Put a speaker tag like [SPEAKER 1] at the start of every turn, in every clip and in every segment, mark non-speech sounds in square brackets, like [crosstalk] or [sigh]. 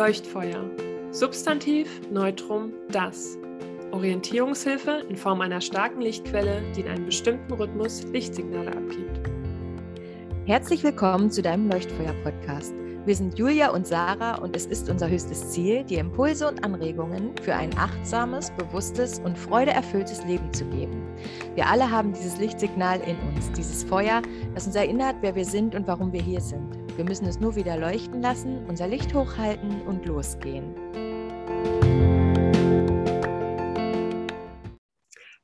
[SPEAKER 1] Leuchtfeuer. Substantiv, Neutrum, das. Orientierungshilfe in Form einer starken Lichtquelle, die in einem bestimmten Rhythmus Lichtsignale abgibt.
[SPEAKER 2] Herzlich willkommen zu deinem Leuchtfeuer-Podcast. Wir sind Julia und Sarah und es ist unser höchstes Ziel, dir Impulse und Anregungen für ein achtsames, bewusstes und freudeerfülltes Leben zu geben. Wir alle haben dieses Lichtsignal in uns, dieses Feuer, das uns erinnert, wer wir sind und warum wir hier sind. Wir müssen es nur wieder leuchten lassen, unser Licht hochhalten und losgehen.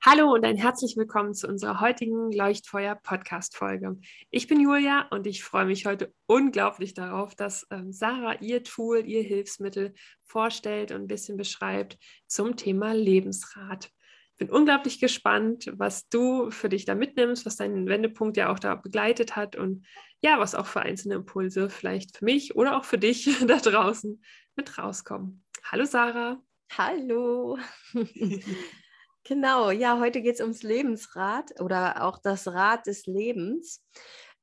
[SPEAKER 1] Hallo und ein herzlich willkommen zu unserer heutigen Leuchtfeuer-Podcast-Folge. Ich bin Julia und ich freue mich heute unglaublich darauf, dass ähm, Sarah ihr Tool, ihr Hilfsmittel vorstellt und ein bisschen beschreibt zum Thema Lebensrat. Bin unglaublich gespannt, was du für dich da mitnimmst, was deinen Wendepunkt ja auch da begleitet hat und ja, was auch für einzelne Impulse vielleicht für mich oder auch für dich [laughs] da draußen mit rauskommen. Hallo Sarah.
[SPEAKER 2] Hallo. [laughs] Genau, ja, heute geht es ums Lebensrad oder auch das Rad des Lebens.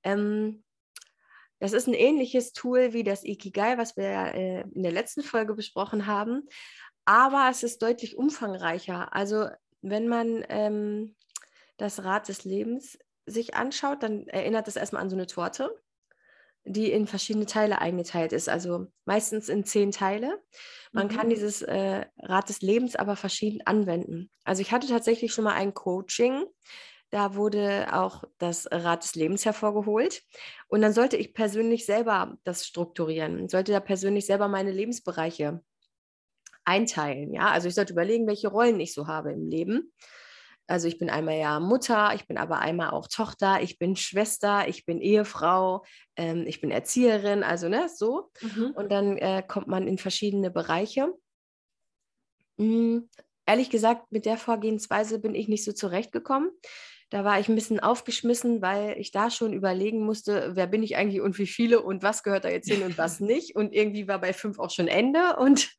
[SPEAKER 2] Ähm, das ist ein ähnliches Tool wie das Ikigai, was wir äh, in der letzten Folge besprochen haben, aber es ist deutlich umfangreicher. Also wenn man ähm, das Rad des Lebens sich anschaut, dann erinnert es erstmal an so eine Torte die in verschiedene Teile eingeteilt ist, also meistens in zehn Teile. Man mhm. kann dieses äh, Rad des Lebens aber verschieden anwenden. Also ich hatte tatsächlich schon mal ein Coaching, da wurde auch das Rad des Lebens hervorgeholt. Und dann sollte ich persönlich selber das strukturieren, sollte da persönlich selber meine Lebensbereiche einteilen. Ja, also ich sollte überlegen, welche Rollen ich so habe im Leben. Also ich bin einmal ja Mutter, ich bin aber einmal auch Tochter, ich bin Schwester, ich bin Ehefrau, ähm, ich bin Erzieherin, also ne, so. Mhm. Und dann äh, kommt man in verschiedene Bereiche. Mhm. Ehrlich gesagt, mit der Vorgehensweise bin ich nicht so zurechtgekommen. Da war ich ein bisschen aufgeschmissen, weil ich da schon überlegen musste, wer bin ich eigentlich und wie viele und was gehört da jetzt hin und was [laughs] nicht. Und irgendwie war bei fünf auch schon Ende und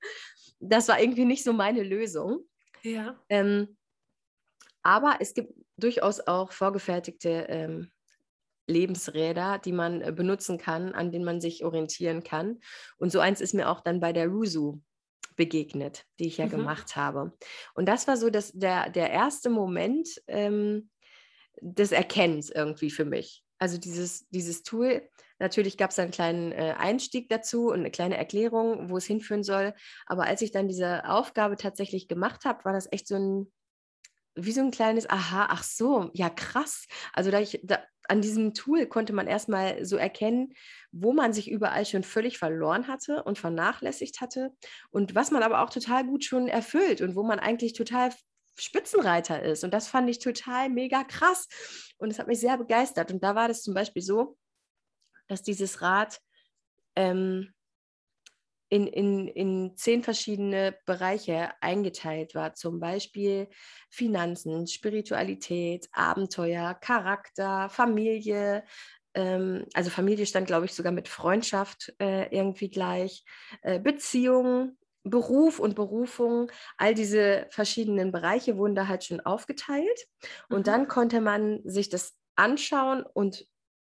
[SPEAKER 2] das war irgendwie nicht so meine Lösung. Ja. Ähm, aber es gibt durchaus auch vorgefertigte ähm, Lebensräder, die man äh, benutzen kann, an denen man sich orientieren kann. Und so eins ist mir auch dann bei der Rusu begegnet, die ich ja mhm. gemacht habe. Und das war so das, der, der erste Moment ähm, des Erkennens irgendwie für mich. Also dieses, dieses Tool, natürlich gab es einen kleinen äh, Einstieg dazu und eine kleine Erklärung, wo es hinführen soll. Aber als ich dann diese Aufgabe tatsächlich gemacht habe, war das echt so ein wie so ein kleines Aha, ach so, ja krass. Also da ich, da, an diesem Tool konnte man erstmal so erkennen, wo man sich überall schon völlig verloren hatte und vernachlässigt hatte und was man aber auch total gut schon erfüllt und wo man eigentlich total Spitzenreiter ist. Und das fand ich total mega krass. Und es hat mich sehr begeistert. Und da war das zum Beispiel so, dass dieses Rad ähm, in, in, in zehn verschiedene Bereiche eingeteilt war. Zum Beispiel Finanzen, Spiritualität, Abenteuer, Charakter, Familie. Ähm, also Familie stand, glaube ich, sogar mit Freundschaft äh, irgendwie gleich. Äh, Beziehung, Beruf und Berufung, all diese verschiedenen Bereiche wurden da halt schon aufgeteilt. Und mhm. dann konnte man sich das anschauen und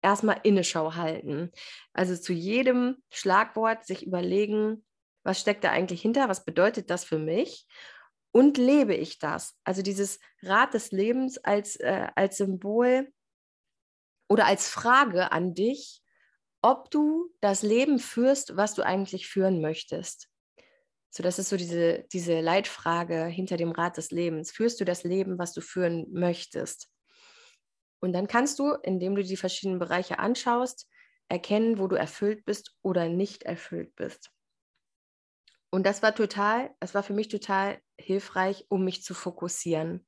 [SPEAKER 2] erstmal Inneschau halten. Also zu jedem Schlagwort sich überlegen, was steckt da eigentlich hinter, was bedeutet das für mich und lebe ich das? Also dieses Rad des Lebens als, äh, als Symbol oder als Frage an dich, ob du das Leben führst, was du eigentlich führen möchtest. So, das ist so diese, diese Leitfrage hinter dem Rad des Lebens. Führst du das Leben, was du führen möchtest? Und dann kannst du, indem du die verschiedenen Bereiche anschaust, erkennen, wo du erfüllt bist oder nicht erfüllt bist. Und das war total, das war für mich total hilfreich, um mich zu fokussieren.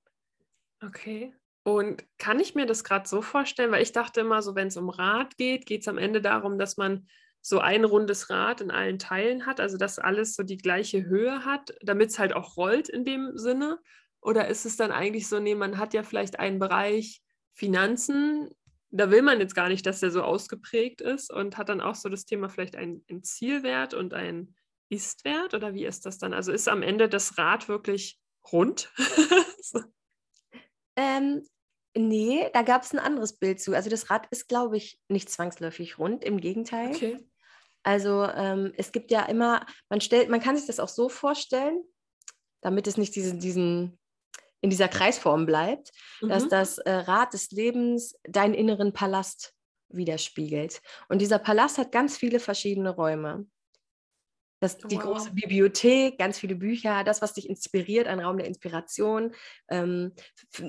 [SPEAKER 1] Okay. Und kann ich mir das gerade so vorstellen, weil ich dachte immer, so wenn es um Rad geht, geht es am Ende darum, dass man so ein rundes Rad in allen Teilen hat, also dass alles so die gleiche Höhe hat, damit es halt auch rollt in dem Sinne. Oder ist es dann eigentlich so, nee, man hat ja vielleicht einen Bereich, Finanzen, da will man jetzt gar nicht, dass der so ausgeprägt ist und hat dann auch so das Thema vielleicht ein, ein Zielwert und ein Istwert oder wie ist das dann? Also ist am Ende das Rad wirklich rund?
[SPEAKER 2] so. [laughs] ähm, nee, da gab es ein anderes Bild zu. Also das Rad ist, glaube ich, nicht zwangsläufig rund, im Gegenteil. Okay. Also ähm, es gibt ja immer, man stellt, man kann sich das auch so vorstellen, damit es nicht diesen, diesen in dieser Kreisform bleibt, mhm. dass das äh, Rad des Lebens deinen inneren Palast widerspiegelt. Und dieser Palast hat ganz viele verschiedene Räume. Das, die wow. große Bibliothek, ganz viele Bücher, das, was dich inspiriert, ein Raum der Inspiration. Ähm,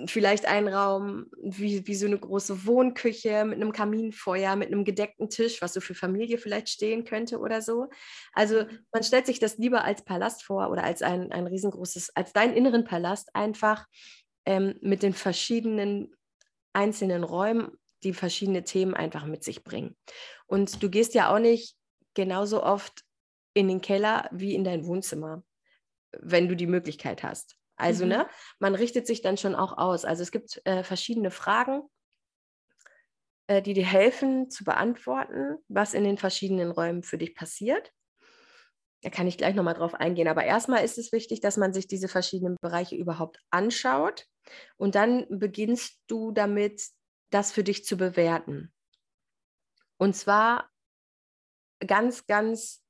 [SPEAKER 2] vielleicht ein Raum wie, wie so eine große Wohnküche mit einem Kaminfeuer, mit einem gedeckten Tisch, was so für Familie vielleicht stehen könnte oder so. Also mhm. man stellt sich das lieber als Palast vor oder als ein, ein riesengroßes, als deinen inneren Palast einfach ähm, mit den verschiedenen einzelnen Räumen, die verschiedene Themen einfach mit sich bringen. Und du gehst ja auch nicht genauso oft in den Keller wie in dein Wohnzimmer, wenn du die Möglichkeit hast. Also, mhm. ne, man richtet sich dann schon auch aus. Also es gibt äh, verschiedene Fragen, äh, die dir helfen zu beantworten, was in den verschiedenen Räumen für dich passiert. Da kann ich gleich nochmal drauf eingehen. Aber erstmal ist es wichtig, dass man sich diese verschiedenen Bereiche überhaupt anschaut. Und dann beginnst du damit, das für dich zu bewerten. Und zwar ganz, ganz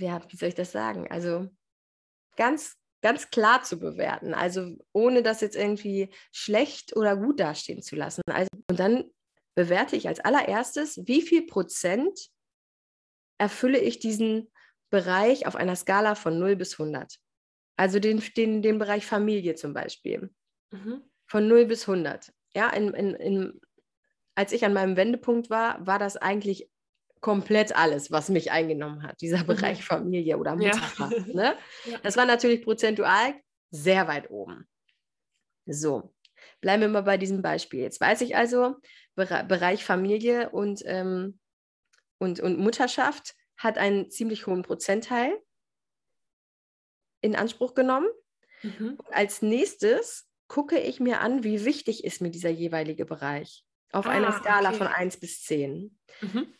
[SPEAKER 2] ja, wie soll ich das sagen? Also ganz, ganz klar zu bewerten. Also ohne das jetzt irgendwie schlecht oder gut dastehen zu lassen. Also, und dann bewerte ich als allererstes, wie viel Prozent erfülle ich diesen Bereich auf einer Skala von 0 bis 100. Also den, den, den Bereich Familie zum Beispiel. Mhm. Von 0 bis 100. Ja, in, in, in, als ich an meinem Wendepunkt war, war das eigentlich komplett alles, was mich eingenommen hat, dieser mhm. Bereich Familie oder Mutterschaft. Ja. Ne? [laughs] Ja. Das war natürlich prozentual sehr weit oben. So, bleiben wir mal bei diesem Beispiel. Jetzt weiß ich also, Bereich Familie und, ähm, und, und Mutterschaft hat einen ziemlich hohen Prozentteil in Anspruch genommen. Mhm. als nächstes gucke ich mir an, wie wichtig ist mir dieser jeweilige Bereich auf ah, einer Skala okay. von 1 bis 10. Mhm.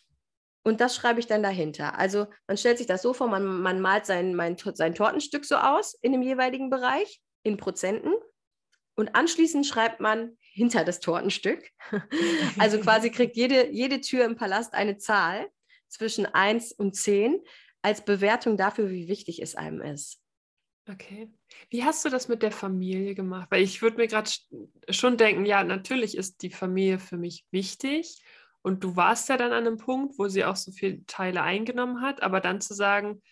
[SPEAKER 2] Und das schreibe ich dann dahinter. Also man stellt sich das so vor, man, man malt sein, mein, sein Tortenstück so aus in dem jeweiligen Bereich in Prozenten. Und anschließend schreibt man hinter das Tortenstück. [laughs] Also quasi kriegt jede, jede Tür im Palast eine Zahl zwischen 1 und 10 als Bewertung dafür, wie wichtig es einem ist.
[SPEAKER 1] Okay. Wie hast du das mit der Familie gemacht? Weil ich würde mir gerade schon denken, ja, natürlich ist die Familie für mich wichtig und du warst ja dann an einem Punkt, wo sie auch so viele Teile eingenommen hat, aber dann zu sagen,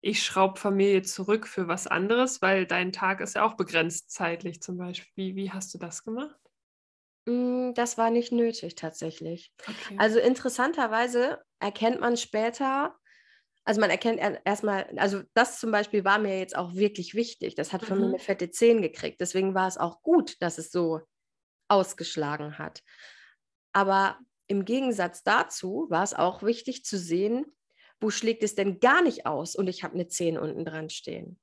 [SPEAKER 1] ich schraube Familie zurück für was anderes, weil dein Tag ist ja auch begrenzt zeitlich zum Beispiel. Wie, wie hast du das gemacht?
[SPEAKER 2] Mm, das war nicht nötig tatsächlich. Okay. Also interessanterweise erkennt man später, also man erkennt erstmal, also das zum Beispiel war mir jetzt auch wirklich wichtig. Das hat von mhm. mir eine fette 10 gekriegt. Deswegen war es auch gut, dass es so ausgeschlagen hat. Aber im Gegensatz dazu war es auch wichtig zu sehen, wo schlägt es denn gar nicht aus und ich habe eine 10 unten dran stehen.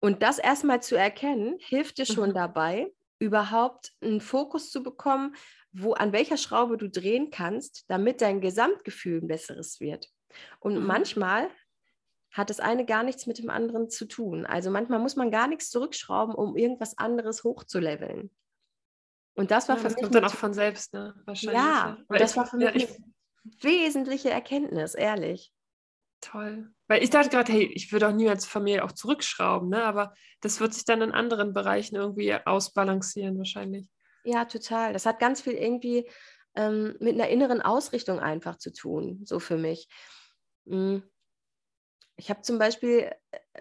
[SPEAKER 2] Und das erstmal zu erkennen, hilft dir schon mhm. dabei, überhaupt einen Fokus zu bekommen, wo an welcher Schraube du drehen kannst, damit dein Gesamtgefühl ein besseres wird. Und mhm. manchmal hat das eine gar nichts mit dem anderen zu tun. Also manchmal muss man gar nichts zurückschrauben, um irgendwas anderes hochzuleveln. Und das war ja,
[SPEAKER 1] für das mich. kommt dann auch von selbst, ne?
[SPEAKER 2] Wahrscheinlich. Ja, und das ich, war für mich ja, ich, eine wesentliche Erkenntnis, ehrlich.
[SPEAKER 1] Toll. Weil ich dachte gerade, hey, ich würde auch niemals Familie auch zurückschrauben, ne? Aber das wird sich dann in anderen Bereichen irgendwie ausbalancieren, wahrscheinlich.
[SPEAKER 2] Ja, total. Das hat ganz viel irgendwie ähm, mit einer inneren Ausrichtung einfach zu tun, so für mich. Mhm. Ich habe zum Beispiel,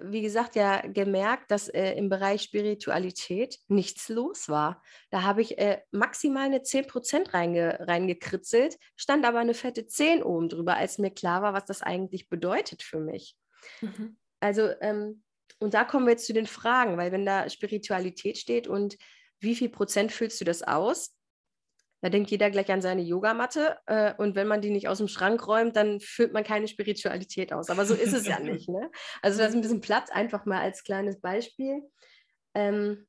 [SPEAKER 2] wie gesagt, ja gemerkt, dass äh, im Bereich Spiritualität nichts los war. Da habe ich äh, maximal eine 10% reinge, reingekritzelt, stand aber eine fette 10 oben drüber, als mir klar war, was das eigentlich bedeutet für mich. Mhm. Also, ähm, und da kommen wir jetzt zu den Fragen, weil wenn da Spiritualität steht und wie viel Prozent füllst du das aus? Da denkt jeder gleich an seine Yogamatte äh, und wenn man die nicht aus dem Schrank räumt, dann füllt man keine Spiritualität aus. Aber so ist es ja [laughs] nicht. Ne? Also da ist ein bisschen Platz, einfach mal als kleines Beispiel. Ähm,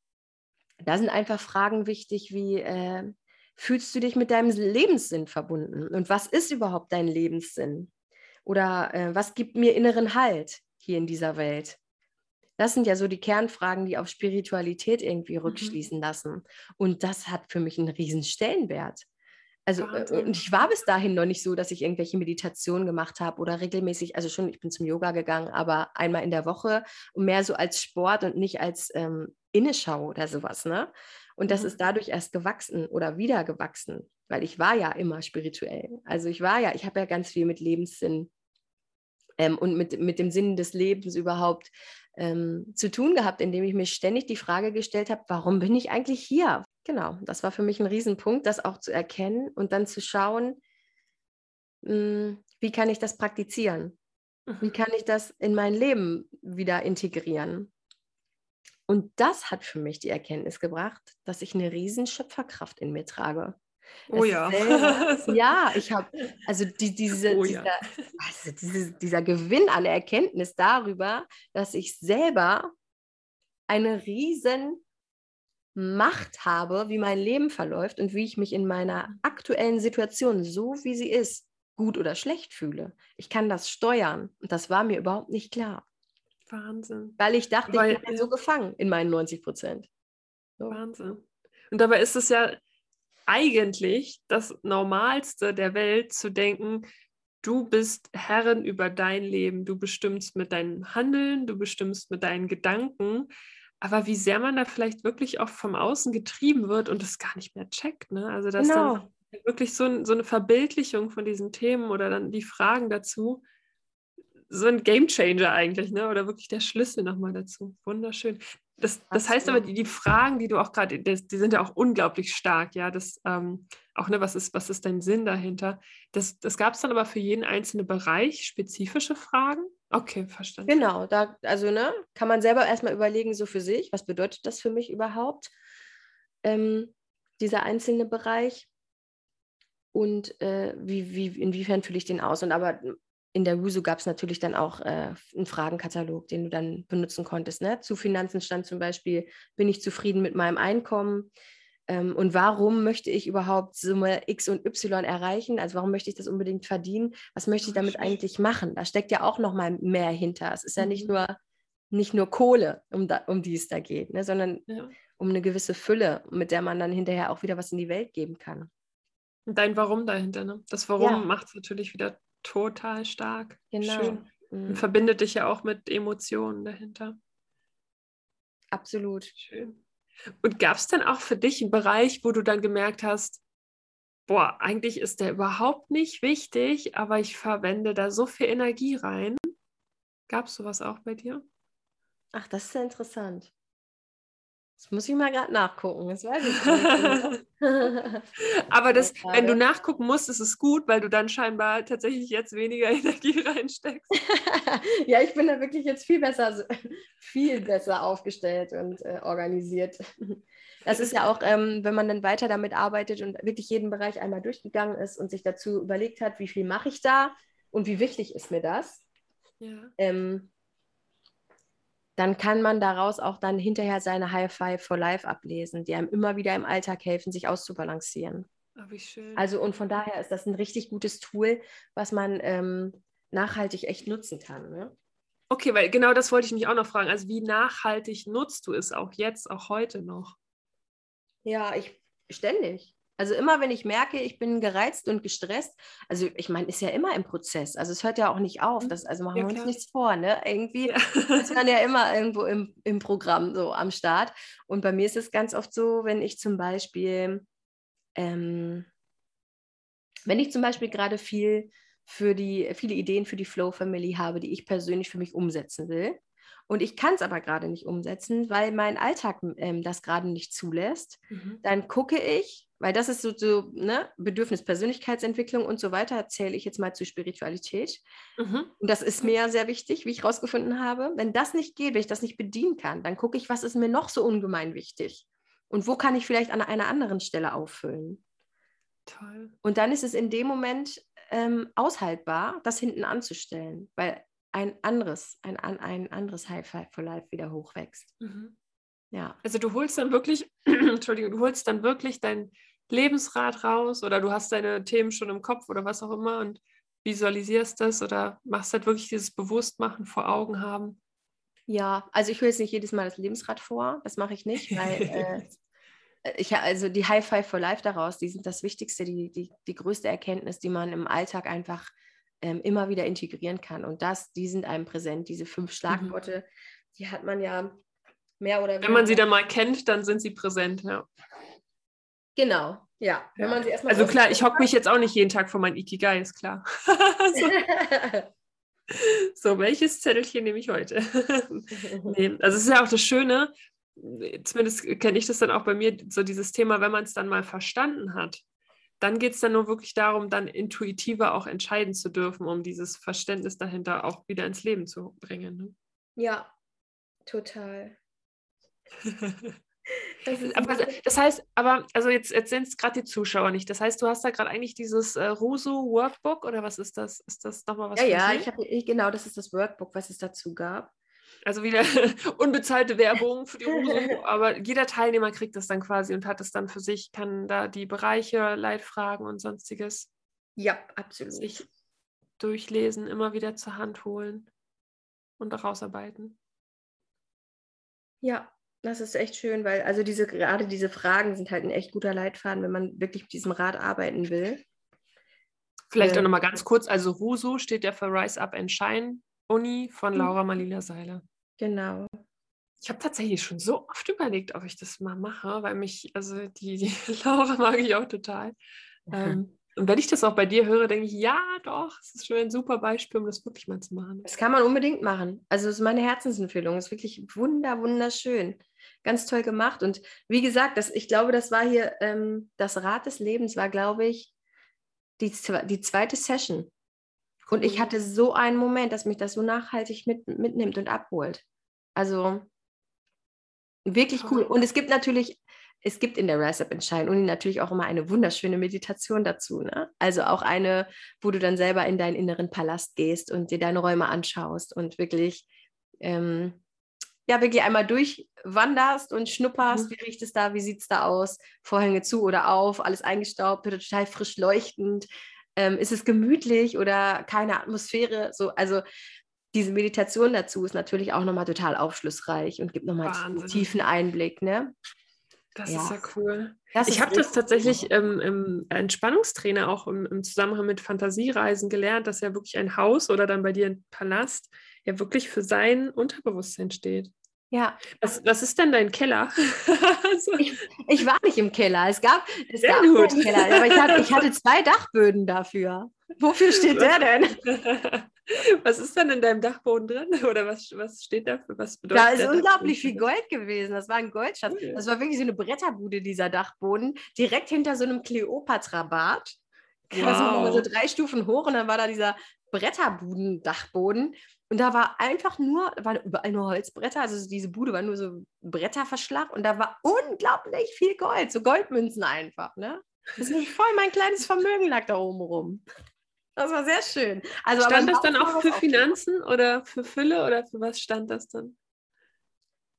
[SPEAKER 2] da sind einfach Fragen wichtig wie, äh, fühlst du dich mit deinem Lebenssinn verbunden? Und was ist überhaupt dein Lebenssinn? Oder äh, was gibt mir inneren Halt hier in dieser Welt? Das sind ja so die Kernfragen, die auf Spiritualität irgendwie mhm. rückschließen lassen. Und das hat für mich einen riesen Stellenwert. Also äh, und ich war bis dahin noch nicht so, dass ich irgendwelche Meditationen gemacht habe oder regelmäßig, also schon, ich bin zum Yoga gegangen, aber einmal in der Woche und mehr so als Sport und nicht als ähm, Innenschau oder sowas, ne? Und das mhm. ist dadurch erst gewachsen oder wieder gewachsen, weil ich war ja immer spirituell. Also ich war ja, ich habe ja ganz viel mit Lebenssinn ähm, und mit, mit dem Sinn des Lebens überhaupt ähm, zu tun gehabt, indem ich mir ständig die Frage gestellt habe, warum bin ich eigentlich hier? Genau, das war für mich ein Riesenpunkt, das auch zu erkennen und dann zu schauen, mh, hm, wie kann ich das praktizieren? Wie mhm. kann ich das in mein Leben wieder integrieren? Und das hat für mich die Erkenntnis gebracht, dass ich eine riesen Schöpferkraft in mir trage.
[SPEAKER 1] Oh ja. [laughs]
[SPEAKER 2] Selber, ja, ich habe, also die, diese, oh ja. dieser, also diese, dieser Gewinn an Erkenntnis darüber, dass ich selber eine riesen Macht habe, wie mein Leben verläuft und wie ich mich in meiner aktuellen Situation, so wie sie ist, gut oder schlecht fühle. Ich kann das steuern und das war mir überhaupt nicht klar.
[SPEAKER 1] Wahnsinn.
[SPEAKER 2] Weil ich dachte, Weil, ich bin so gefangen in meinen 90 Prozent.
[SPEAKER 1] So. Wahnsinn. Und dabei ist es ja eigentlich das Normalste der Welt zu denken, du bist Herrin über dein Leben, du bestimmst mit deinem Handeln, du bestimmst mit deinen Gedanken aber wie sehr man da vielleicht wirklich auch vom Außen getrieben wird und das gar nicht mehr checkt. Ne? Also dass genau. dann wirklich so, so eine Verbildlichung von diesen Themen oder dann die Fragen dazu, so ein Gamechanger eigentlich, ne? oder wirklich der Schlüssel nochmal dazu. Wunderschön. Das, das heißt aber, die, die, Fragen, die du auch gerade, die sind ja auch unglaublich stark, ja. Das ähm, auch, ne, was ist, was ist dein Sinn dahinter? Das, das gab es dann aber für jeden einzelnen Bereich spezifische Fragen? Okay, verstanden.
[SPEAKER 2] Genau, da, also ne, kann man selber erstmal überlegen, so für sich, was bedeutet das für mich überhaupt, ähm, dieser einzelne Bereich und äh, wie, wie, inwiefern fühle ich den aus. Und aber in der Wusu gab es natürlich dann auch äh, einen Fragenkatalog, den du dann benutzen konntest. Ne? Zu Finanzen stand zum Beispiel, bin ich zufrieden mit meinem Einkommen? Ähm, und warum möchte ich überhaupt Summe X und Y erreichen? Also warum möchte ich das unbedingt verdienen? Was möchte ich damit eigentlich machen? Da steckt ja auch noch mal mehr hinter. Es ist ja nicht mhm. nur, nicht nur Kohle, um, da, um die es da geht, ne? sondern ja. um eine gewisse Fülle, mit der man dann hinterher auch wieder was in die Welt geben kann.
[SPEAKER 1] Und dein Warum dahinter, ne? Das Warum ja. macht es natürlich wieder total stark. Genau. Schön. Mhm. verbindet dich ja auch mit Emotionen dahinter.
[SPEAKER 2] Absolut.
[SPEAKER 1] Schön. Und gab es dann auch für dich einen Bereich, wo du dann gemerkt hast, boah, eigentlich ist der überhaupt nicht wichtig, aber ich verwende da so viel Energie rein? Gab es sowas auch bei dir?
[SPEAKER 2] Ach, das ist ja interessant. Das muss ich mal gerade nachgucken. Das weiß ich nicht. [laughs] [laughs]
[SPEAKER 1] Aber das, wenn du nachgucken musst, ist es gut, weil du dann scheinbar tatsächlich jetzt weniger [laughs] Energie reinsteckst.
[SPEAKER 2] ja, ich bin da wirklich jetzt viel besser, viel besser aufgestellt und äh, organisiert. Das ist ja auch, ähm, wenn man dann weiter damit arbeitet und wirklich jeden Bereich einmal durchgegangen ist und sich dazu überlegt hat, wie viel mache ich da und wie wichtig ist mir das. Ja. Ähm, dann kann man daraus auch dann hinterher seine High Five for Life ablesen, die einem immer wieder im Alltag helfen, sich auszubalancieren.
[SPEAKER 1] Oh, wie schön.
[SPEAKER 2] Also und von daher ist das ein richtig gutes Tool, was man ähm, nachhaltig echt nutzen kann. Ne?
[SPEAKER 1] Okay, weil genau das wollte ich mich auch noch fragen. Also wie nachhaltig nutzt du es auch jetzt, auch heute noch?
[SPEAKER 2] Ja, ich ständig. Also immer, wenn ich merke, ich bin gereizt und gestresst, also ich meine, ist ja immer im Prozess. Also es hört ja auch nicht auf. Mhm. Das, also machen ja, wir uns nichts vor, ne? Irgendwie ja. ist man ja immer irgendwo im, im Programm so am Start. Und bei mir ist es ganz oft so, wenn ich zum Beispiel, ähm, wenn ich zum Beispiel gerade viel für die, viele Ideen für die Flow Family habe, die ich persönlich für mich umsetzen will. Und ich kann es aber gerade nicht umsetzen, weil mein Alltag ähm, das gerade nicht zulässt. Mhm. Dann gucke ich, weil das ist so, so ne, Bedürfnis Persönlichkeitsentwicklung und so weiter, zähle ich jetzt mal zu Spiritualität. Mhm. Und das ist mir sehr wichtig, wie ich herausgefunden habe. Wenn das nicht geht, wenn ich das nicht bedienen kann, dann gucke ich, was ist mir noch so ungemein wichtig? Und wo kann ich vielleicht an einer anderen Stelle auffüllen? Toll. Und dann ist es in dem Moment ähm, aushaltbar, das hinten anzustellen, weil ein anderes, ein, ein anderes High Five for Life wieder hochwächst. Mhm.
[SPEAKER 1] Ja. Also du holst dann wirklich, [clears throat] Entschuldigung, du holst dann wirklich dein Lebensrad raus oder du hast deine Themen schon im Kopf oder was auch immer und visualisierst das oder machst halt wirklich dieses Bewusstmachen vor Augen haben?
[SPEAKER 2] Ja, also ich höre jetzt nicht jedes Mal das Lebensrad vor, das mache ich nicht, weil [laughs] äh, ich, also die High Five for Life daraus, die sind das Wichtigste, die, die, die größte Erkenntnis, die man im Alltag einfach ähm, immer wieder integrieren kann. Und das, die sind einem präsent, diese fünf Schlagworte, mhm. die hat man ja mehr oder
[SPEAKER 1] weniger. Wenn man sie dann mal kennt, dann sind sie präsent, ja.
[SPEAKER 2] Genau, ja. Wenn
[SPEAKER 1] man sie erstmal also klar, ich hocke mich jetzt auch nicht jeden Tag vor mein Ikigai, ist klar. [laughs] so. so, welches Zettelchen nehme ich heute? [laughs] nee, also es ist ja auch das Schöne, zumindest kenne ich das dann auch bei mir, so dieses Thema, wenn man es dann mal verstanden hat, dann geht es dann nur wirklich darum, dann intuitiver auch entscheiden zu dürfen, um dieses Verständnis dahinter auch wieder ins Leben zu bringen. Ne?
[SPEAKER 2] Ja, total. [laughs]
[SPEAKER 1] Das, aber, das heißt, aber also jetzt erzählen es gerade die Zuschauer nicht. Das heißt, du hast da gerade eigentlich dieses äh, Rusu Workbook oder was ist das? Ist das nochmal was?
[SPEAKER 2] Ja, ja, ich habe genau, das ist das Workbook, was es dazu gab.
[SPEAKER 1] Also wieder [laughs] unbezahlte Werbung für die Rusu, aber jeder Teilnehmer kriegt das dann quasi und hat es dann für sich, kann da die Bereiche, Leitfragen und sonstiges.
[SPEAKER 2] Ja, absolut.
[SPEAKER 1] Sich durchlesen, immer wieder zur Hand holen und auch ausarbeiten.
[SPEAKER 2] Ja, das ist echt schön, weil also diese gerade diese Fragen sind halt ein echt guter Leitfaden, wenn man wirklich mit diesem Rad arbeiten will.
[SPEAKER 1] Vielleicht ähm, auch nochmal ganz kurz, also RUSU steht ja für Rise Up and Shine Uni von mhm. Laura Malila Seiler.
[SPEAKER 2] Genau.
[SPEAKER 1] Ich habe tatsächlich schon so oft überlegt, ob ich das mal mache, weil mich, also die, die [laughs] Laura mag ich auch total. Ähm, [laughs] und wenn ich das auch bei dir höre, denke ich, ja, doch, es ist schon ein super Beispiel, um das wirklich mal zu machen.
[SPEAKER 2] Das kann man unbedingt machen. Also es ist meine Herzensempfehlung. Es ist wirklich wunder, wunderschön. Ganz toll gemacht. Und wie gesagt, das, ich glaube, das war hier, ähm, das Rad des Lebens war, glaube ich, die, die zweite Session. Und ich hatte so einen Moment, dass mich das so nachhaltig mit, mitnimmt und abholt. Also wirklich cool. Und es gibt natürlich, es gibt in der Rise Up Shine Uni natürlich auch immer eine wunderschöne Meditation dazu. Ne? Also auch eine, wo du dann selber in deinen inneren Palast gehst und dir deine Räume anschaust und wirklich, ähm, ja, wirklich einmal durchwanderst und schnupperst, mhm. wie riecht es da, wie sieht es da aus, Vorhänge zu oder auf, alles eingestaubt, total frisch leuchtend ähm, ist es gemütlich oder keine Atmosphäre? So, also diese Meditation dazu ist natürlich auch nochmal total aufschlussreich und gibt nochmal einen tiefen Einblick. Ne?
[SPEAKER 1] Das ja. ist ja cool. Das ich habe das tatsächlich cool. ähm, im Entspannungstrainer auch im, im, Zusammenhang mit Fantasiereisen gelernt, dass ja wirklich ein Haus oder dann bei dir ein Palast ja wirklich für sein Unterbewusstsein steht.
[SPEAKER 2] Ja.
[SPEAKER 1] Was, was ist denn dein Keller? [laughs]
[SPEAKER 2] also. ich, ich, war nicht im Keller. Es gab, es Sehr gab gut. einen Keller, aber ich hatte, ich hatte zwei Dachböden dafür. Wofür steht der denn? [laughs]
[SPEAKER 1] Was ist denn in deinem Dachboden drin? Oder was, was steht da für was
[SPEAKER 2] bedeutet Da ist unglaublich viel Gold gewesen. Das war ein Goldschatz. Das war wirklich so eine Bretterbude, dieser Dachboden. Direkt hinter so einem Kleopatra-Bad. Wow. Also so drei Stufen hoch und dann war da dieser Bretterbuden-Dachboden. Und da war einfach nur, da waren überall nur Holzbretter, also diese Bude war nur so Bretterverschlag und da war unglaublich viel Gold, so Goldmünzen einfach, ne? Das ist voll mein kleines Vermögen lag da oben rum. Das war sehr schön.
[SPEAKER 1] Also, stand das dann auch für Finanzen oder für Fülle oder für was stand das dann?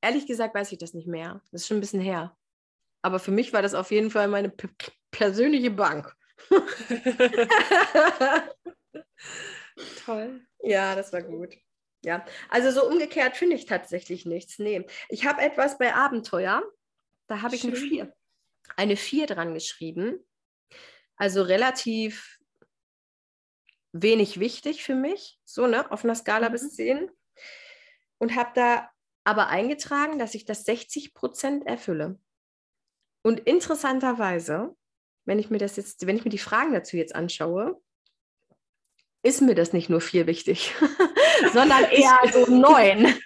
[SPEAKER 2] Ehrlich gesagt weiß ich das nicht mehr. Das ist schon ein bisschen her. Aber für mich war das auf jeden Fall meine persönliche Bank. [laughs] [laughs]
[SPEAKER 1] Toll.
[SPEAKER 2] Ja, das war gut. Ja, also so umgekehrt finde ich tatsächlich nichts. Nee, ich habe etwas bei Abenteuer. Da habe ich eine 4. Eine 4 dran geschrieben. Also relativ wenig wichtig für mich, so ne, auf einer Skala mhm. bis 10. Und habe da aber eingetragen, dass ich das 60 Prozent erfülle. Und interessanterweise, wenn ich mir das jetzt, wenn ich mir die Fragen dazu jetzt anschaue, ist mir das nicht nur vier wichtig, [laughs] sondern eher so neun. [laughs]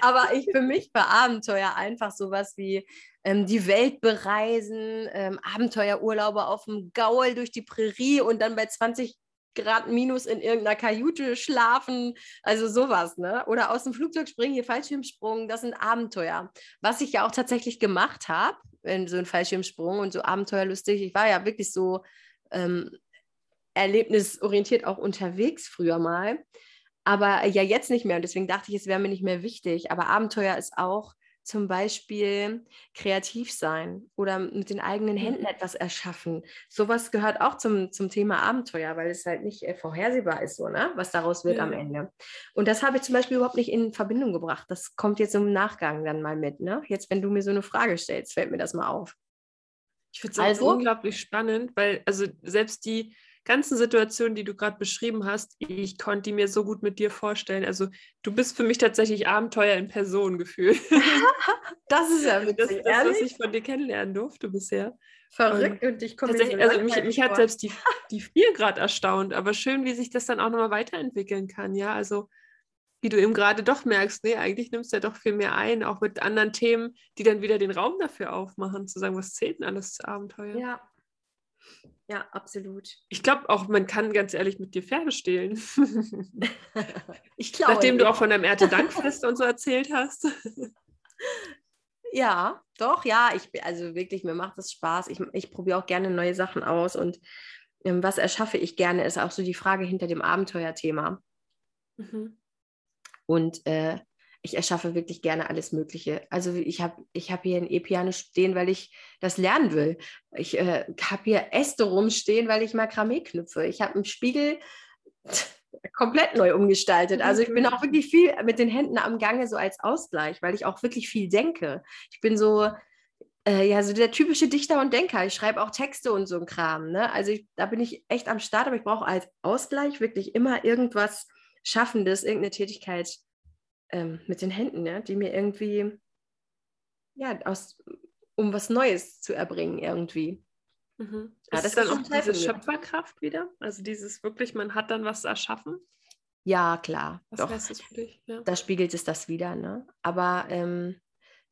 [SPEAKER 2] [laughs] Aber ich für mich für Abenteuer einfach sowas wie ähm, die Welt bereisen, ähm, Abenteuerurlaube auf dem Gaul durch die Prärie und dann bei 20 Grad minus in irgendeiner Kajüte schlafen, also sowas, ne? Oder aus dem Flugzeug springen, hier Fallschirmsprung, das sind Abenteuer. Was ich ja auch tatsächlich gemacht habe, so ein Fallschirmsprung und so abenteuerlustig. Ich war ja wirklich so ähm, erlebnisorientiert auch unterwegs früher mal. Aber ja, jetzt nicht mehr. Und deswegen dachte ich, es wäre mir nicht mehr wichtig. Aber Abenteuer ist auch zum Beispiel kreativ sein oder mit den eigenen. Händen etwas erschaffen. Sowas gehört auch zum, zum Thema Abenteuer, weil es halt nicht äh, vorhersehbar ist, so, ne? was daraus wird ja. am Ende. Und das habe ich zum Beispiel überhaupt nicht in Verbindung gebracht. Das kommt jetzt im Nachgang dann mal mit. Ne? Jetzt, wenn du mir so eine Frage stellst, fällt mir das mal auf.
[SPEAKER 1] Ich finde es also, unglaublich spannend, weil also selbst die ganzen Situationen, die du gerade beschrieben hast, ich konnte die mir so gut mit dir vorstellen. Also du bist für mich tatsächlich Abenteuer in Person gefühlt. [laughs]
[SPEAKER 2] das ist ja [laughs] witzig,
[SPEAKER 1] das, das was ich von dir kennenlernen durfte bisher.
[SPEAKER 2] Verrückt und, und ich komme
[SPEAKER 1] tatsächlich, also mich, mich hat selbst die, die vier gerade erstaunt, aber schön, wie sich das dann auch nochmal weiterentwickeln kann, ja. Also wie du eben gerade doch merkst, nee, eigentlich nimmst du ja doch viel mehr ein, auch mit anderen Themen, die dann wieder den Raum dafür aufmachen, zu sagen, was zählt denn alles zu Abenteuer?
[SPEAKER 2] Ja. Ja, absolut.
[SPEAKER 1] Ich glaube auch, man kann ganz ehrlich mit dir Pferde stehlen. [laughs]
[SPEAKER 2] ich glaube.
[SPEAKER 1] Nachdem du auch von deinem Erntedankfest und so erzählt hast.
[SPEAKER 2] Ja, doch, ja. Ich, also wirklich, mir macht es Spaß. Ich, ich probiere auch gerne neue Sachen aus und ähm, was erschaffe ich gerne, ist auch so die Frage hinter dem Abenteuerthema. Mhm. Und äh, ich erschaffe wirklich gerne alles Mögliche. Also ich habe ich hab hier ein E-Piano stehen, weil ich das lernen will. Ich äh, habe hier Äste rumstehen, weil ich Makramee knüpfe. Ich habe einen Spiegel [laughs] komplett neu umgestaltet. Also ich bin auch wirklich viel mit den Händen am Gange so als Ausgleich, weil ich auch wirklich viel denke. Ich bin so, äh, ja, so der typische Dichter und Denker. Ich schreibe auch Texte und so ein Kram. Ne? Also ich, da bin ich echt am Start, aber ich brauche als Ausgleich wirklich immer irgendwas Schaffendes, irgendeine Tätigkeit ähm, mit den Händen, ja, die mir irgendwie, ja, aus, um was Neues zu erbringen irgendwie.
[SPEAKER 1] Mhm. Ja, ist das dann auch diese Schöpferkraft wieder? Also dieses wirklich, man hat dann was erschaffen?
[SPEAKER 2] Ja, klar.
[SPEAKER 1] Was heißt das für dich?
[SPEAKER 2] Ja. Da spiegelt es das wieder, ne? Aber ähm,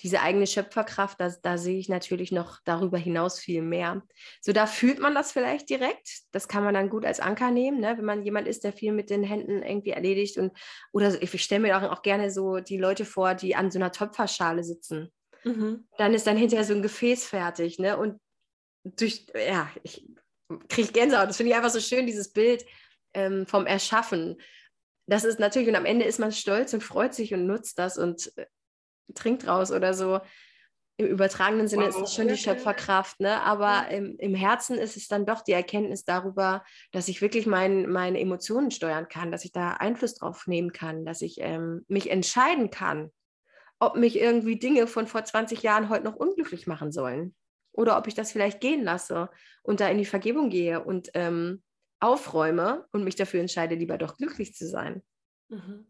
[SPEAKER 2] diese eigene Schöpferkraft, da, da sehe ich natürlich noch darüber hinaus viel mehr. So, da fühlt man das vielleicht direkt. Das kann man dann gut als Anker nehmen, ne? wenn man jemand ist, der viel mit den Händen irgendwie erledigt. Und, oder ich stelle mir auch, auch gerne so die Leute vor, die an so einer Töpferschale sitzen. Mhm. Dann ist dann hinterher so ein Gefäß fertig. Ne? Und durch, ja, ich kriege Gänsehaut. Das finde ich einfach so schön, dieses Bild ähm, vom Erschaffen. Das ist natürlich, und am Ende ist man stolz und freut sich und nutzt das und äh, trinkt raus oder so. Im übertragenen Sinne wow. ist es schon die Schöpferkraft, ne? aber im, im, Herzen ist es dann doch die Erkenntnis darüber, dass ich wirklich mein, meine Emotionen steuern kann, dass ich da Einfluss drauf nehmen kann, dass ich ähm, mich entscheiden kann, ob mich irgendwie Dinge von vor 20 Jahren heute noch unglücklich machen sollen oder ob ich das vielleicht gehen lasse und da in die Vergebung gehe und ähm, aufräume und mich dafür entscheide, lieber doch glücklich zu sein. Mhm.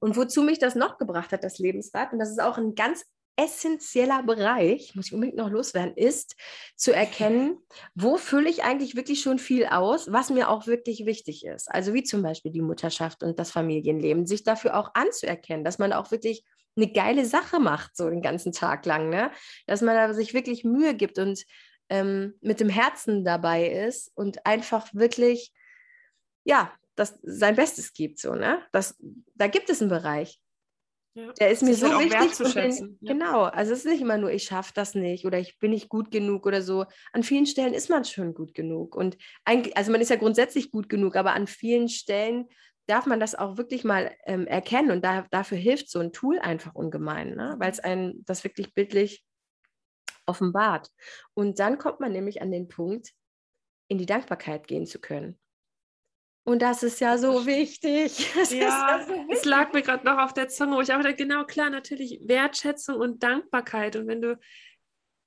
[SPEAKER 2] Und wozu mich das noch gebracht hat, das Lebensrad, und das ist auch ein ganz essentieller Bereich, muss ich unbedingt noch loswerden, ist zu erkennen, wo fülle ich eigentlich wirklich schon viel aus, was mir auch wirklich wichtig ist. Also wie zum Beispiel die Mutterschaft und das Familienleben, sich dafür auch anzuerkennen, dass man auch wirklich eine geile Sache macht, so den ganzen Tag lang, ne? dass man da sich wirklich Mühe gibt und ähm, mit dem Herzen dabei ist und einfach wirklich, ja, das sein Bestes gibt. So, ne? das, da gibt es einen Bereich. Ja. Der ist mir so halt wichtig.
[SPEAKER 1] zu schätzen.
[SPEAKER 2] ja. Genau, also es ist nicht immer nur, ich schaffe das nicht oder ich bin nicht gut genug oder so. An vielen Stellen ist man schon gut genug. Und eigentlich, also man ist ja grundsätzlich gut genug, aber an vielen Stellen darf man das auch wirklich mal ähm, erkennen und da, dafür hilft so ein Tool einfach ungemein, ne? weil es einen das wirklich bildlich offenbart. Und dann kommt man nämlich an den Punkt, in die Dankbarkeit gehen zu können. Und das ist ja so wichtig. [laughs]
[SPEAKER 1] Das ja, so wichtig. es lag mir gerade noch auf der Zunge, wo ich auch dachte, genau klar, natürlich Wertschätzung und Dankbarkeit. Und wenn du,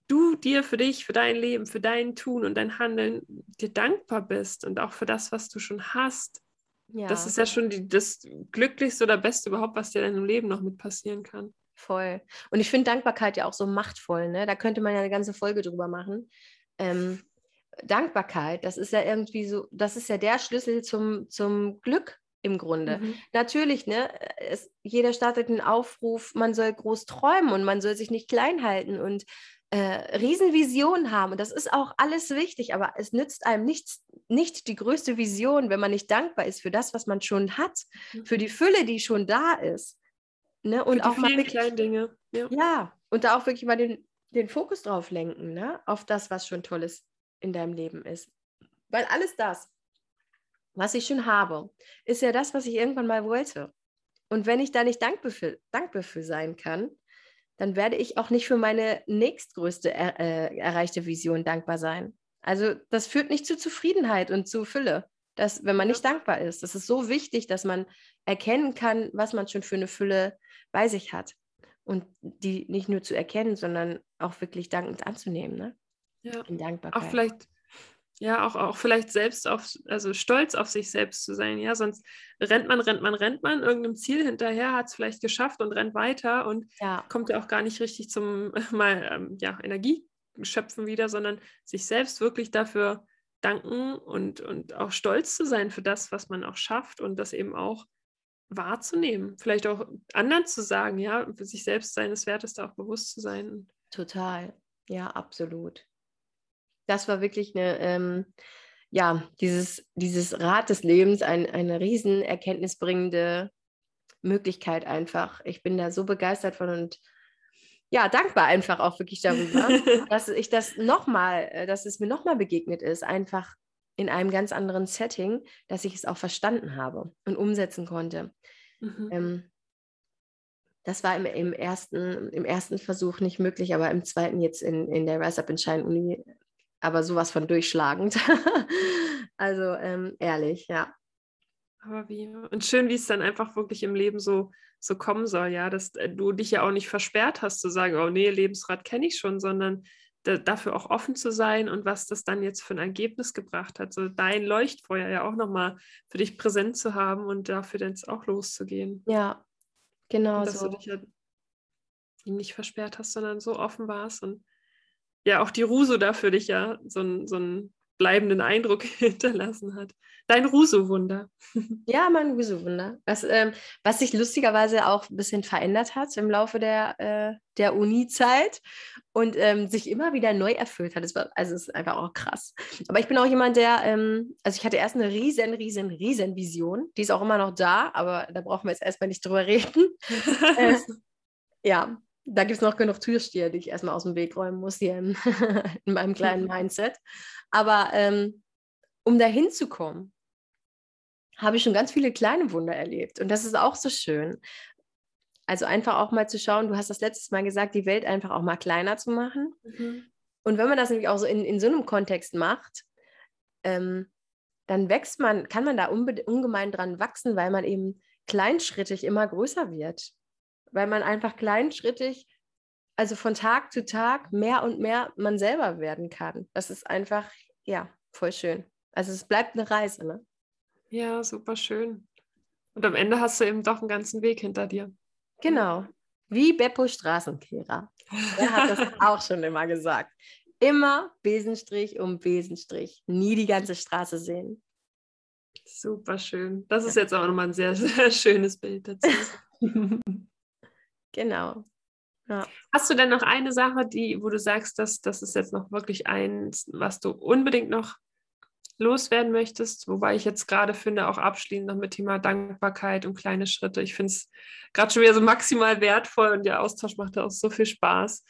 [SPEAKER 1] du dir für dich, für dein Leben, für dein Tun und dein Handeln dir dankbar bist und auch für das, was du schon hast, ja. das ist ja schon die, das Glücklichste oder Beste überhaupt, was dir in deinem Leben noch mit passieren kann.
[SPEAKER 2] Voll. Und ich finde Dankbarkeit ja auch so machtvoll. Ne? Da könnte man ja eine ganze Folge drüber machen. Ähm, Dankbarkeit, das ist ja irgendwie so, das ist ja der Schlüssel zum, zum Glück im Grunde. Mhm. Natürlich, ne, es, jeder startet einen Aufruf, man soll groß träumen und man soll sich nicht klein halten und äh, Riesenvisionen haben. Und das ist auch alles wichtig, aber es nützt einem nichts, nicht die größte Vision, wenn man nicht dankbar ist für das, was man schon hat, mhm. für die Fülle, die schon da ist. Ne? Und auch mal wirklich,
[SPEAKER 1] kleinen Dinge.
[SPEAKER 2] Ja. ja, und da auch wirklich mal den, den Fokus drauf lenken, ne? auf das, was schon toll ist in deinem Leben ist. Weil alles das, was ich schon habe, ist ja das, was ich irgendwann mal wollte. Und wenn ich da nicht dankbar für, dankbar für sein kann, dann werde ich auch nicht für meine nächstgrößte er, äh, erreichte Vision dankbar sein. Also das führt nicht zu Zufriedenheit und zu Fülle, dass, wenn man nicht dankbar ist. Das ist so wichtig, dass man erkennen kann, was man schon für eine Fülle bei sich hat. Und die nicht nur zu erkennen, sondern auch wirklich dankend anzunehmen. Ne?
[SPEAKER 1] Ja. In Dankbarkeit. Auch vielleicht, ja, auch, auch vielleicht selbst auf, also stolz auf sich selbst zu sein. Ja, sonst rennt man, rennt man, rennt man irgendeinem Ziel hinterher, hat es vielleicht geschafft und rennt weiter und ja. kommt ja auch gar nicht richtig zum [laughs] mal ähm, ja, Energie schöpfen wieder, sondern sich selbst wirklich dafür danken und, und auch stolz zu sein für das, was man auch schafft und das eben auch wahrzunehmen. Vielleicht auch anderen zu sagen, ja, für sich selbst seines Wertes da auch bewusst zu sein.
[SPEAKER 2] Total, ja, absolut. Das war wirklich eine, ähm, ja, dieses, dieses Rad des Lebens, ein, eine riesen erkenntnisbringende Möglichkeit einfach. Ich bin da so begeistert von und ja, dankbar einfach auch wirklich darüber, [laughs] dass ich das nochmal, äh, dass es mir nochmal begegnet ist, einfach in einem ganz anderen Setting, dass ich es auch verstanden habe und umsetzen konnte. Mhm. Ähm, das war im, im, ersten, im ersten Versuch nicht möglich, aber im zweiten jetzt in, in der Rise Up in Shine Uni, aber sowas von durchschlagend. [laughs] also ähm, ehrlich, ja.
[SPEAKER 1] Aber wie, und schön, wie es dann einfach wirklich im Leben so, so kommen soll, ja, dass äh, du dich ja auch nicht versperrt hast zu sagen, oh nee, Lebensrat kenne ich schon, sondern da, dafür auch offen zu sein und was das dann jetzt für ein Ergebnis gebracht hat, so dein Leuchtfeuer ja auch nochmal für dich präsent zu haben und dafür dann auch loszugehen.
[SPEAKER 2] Ja, genau
[SPEAKER 1] und dass so. du dich ja nicht versperrt hast, sondern so offen warst und ja auch die Ruso da für dich ja so ein, so ein bleibenden Eindruck [laughs] hinterlassen hat. Dein Ruso-Wunder. [laughs]
[SPEAKER 2] Ja, mein Ruso-Wunder. Was, ähm, was sich lustigerweise auch ein bisschen verändert hat im Laufe der, äh, der Uni-Zeit und ähm, sich immer wieder neu erfüllt hat. War, also es ist einfach auch krass. Aber ich bin auch jemand, der, ähm, also ich hatte erst eine riesen, riesen, riesen Vision. Die ist auch immer noch da, aber da brauchen wir jetzt erstmal nicht drüber reden. [laughs] äh, ja, da gibt es noch genug Türsteher, die ich erstmal aus dem Weg räumen muss hier in, [laughs] in meinem kleinen [laughs] Mindset. Aber ähm, um dahin zu kommen, habe ich schon ganz viele kleine Wunder erlebt. Und das ist auch so schön. Also einfach auch mal zu schauen, du hast das letztes Mal gesagt, die Welt einfach auch mal kleiner zu machen. Mhm. Und wenn man das nämlich auch so in, in so einem Kontext macht, ähm, dann wächst man, kann man da ungemein dran wachsen, weil man eben kleinschrittig immer größer wird. Weil man einfach kleinschrittig, also von Tag zu Tag mehr und mehr man selber werden kann. Das ist einfach, ja, voll schön. Also es bleibt eine Reise, ne?
[SPEAKER 1] Ja, super schön. Und am Ende hast du eben doch einen ganzen Weg hinter dir.
[SPEAKER 2] Genau. Wie Beppo Straßenkehrer. Der hat das [laughs] auch schon immer gesagt. Immer Besenstrich um Besenstrich. Nie die ganze Straße sehen.
[SPEAKER 1] Super schön. Das ist jetzt auch nochmal ein sehr, [laughs] sehr schönes Bild dazu. [laughs]
[SPEAKER 2] genau.
[SPEAKER 1] Ja. Hast du denn noch eine Sache, die, wo du sagst, dass das ist jetzt noch wirklich eins, was du unbedingt noch loswerden möchtest, wobei ich jetzt gerade finde, auch abschließend noch mit Thema Dankbarkeit und kleine Schritte. Ich finde es gerade schon wieder so maximal wertvoll und der Austausch macht auch so viel Spaß.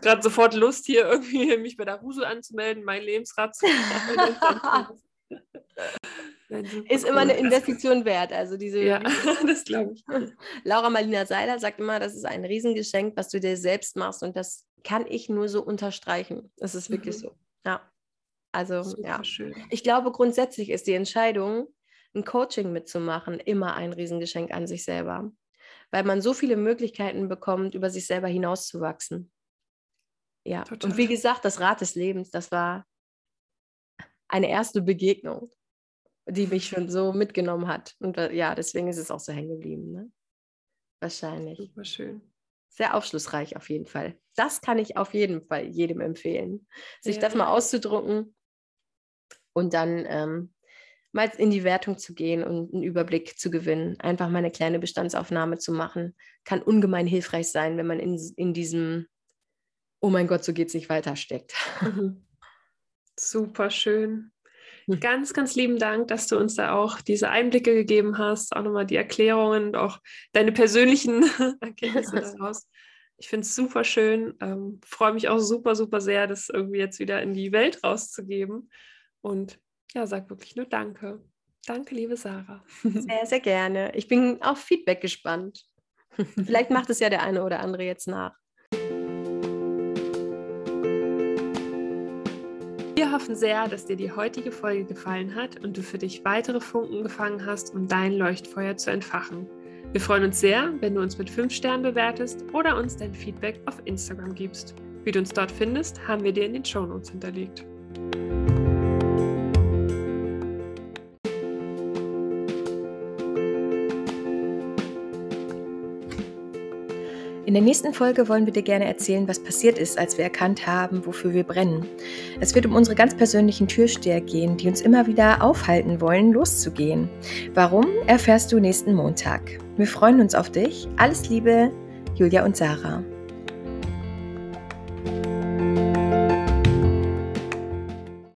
[SPEAKER 1] gerade sofort Lust, hier irgendwie [laughs] mich bei der Ruse anzumelden, mein Lebensrat zu [laughs] [laughs]
[SPEAKER 2] Ist immer eine Investition wert. Also diese,
[SPEAKER 1] ja, [laughs] [laughs] das glaube ich. [laughs]
[SPEAKER 2] Laura Marlina Seiler sagt immer, das ist ein Riesengeschenk, was du dir selbst machst. Und das kann ich nur so unterstreichen. Das ist wirklich mhm. so. Ja. Also Super ja, schön. ich glaube grundsätzlich ist die Entscheidung, ein Coaching mitzumachen, immer ein Riesengeschenk an sich selber, weil man so viele Möglichkeiten bekommt, über sich selber hinauszuwachsen. Ja, Total. und wie gesagt, das Rad des Lebens, das war eine erste Begegnung, die mich schon so mitgenommen hat. Und ja, deswegen ist es auch so hängen geblieben. Ne? Wahrscheinlich.
[SPEAKER 1] Super schön.
[SPEAKER 2] Sehr aufschlussreich auf jeden Fall. Das kann ich auf jeden Fall jedem empfehlen, sich ja. das mal auszudrucken und dann ähm, mal in die Wertung zu gehen und einen Überblick zu gewinnen. Einfach mal eine kleine Bestandsaufnahme zu machen, kann ungemein hilfreich sein, wenn man in, in diesem, oh mein Gott, so geht es nicht weiter steckt.
[SPEAKER 1] Mhm. Super schön. [laughs] Ganz, ganz lieben Dank, dass du uns da auch diese Einblicke gegeben hast, auch nochmal die Erklärungen und auch deine persönlichen [laughs] Erkenntnisse [laughs] daraus. Ich finde es super schön. Ähm, Freue mich auch super, super sehr, das irgendwie jetzt wieder in die Welt rauszugeben. Und ja, sag wirklich nur Danke. Danke, liebe Sarah.
[SPEAKER 2] Sehr, sehr gerne. Ich bin auf Feedback gespannt. Vielleicht macht es ja der eine oder andere jetzt nach.
[SPEAKER 1] Hoffen sehr, dass dir die heutige Folge gefallen hat und du für dich weitere Funken gefangen hast, um dein Leuchtfeuer zu entfachen. Wir freuen uns sehr, wenn du uns mit 5 Sternen bewertest oder uns dein Feedback auf Instagram gibst. Wie du uns dort findest, haben wir dir in den Shownotes hinterlegt.
[SPEAKER 2] In der nächsten Folge wollen wir dir gerne erzählen, was passiert ist, als wir erkannt haben, wofür wir brennen. Es wird um unsere ganz persönlichen Türsteher gehen, die uns immer wieder aufhalten wollen, loszugehen. Warum, erfährst du nächsten Montag. Wir freuen uns auf dich. Alles Liebe, Julia und Sarah.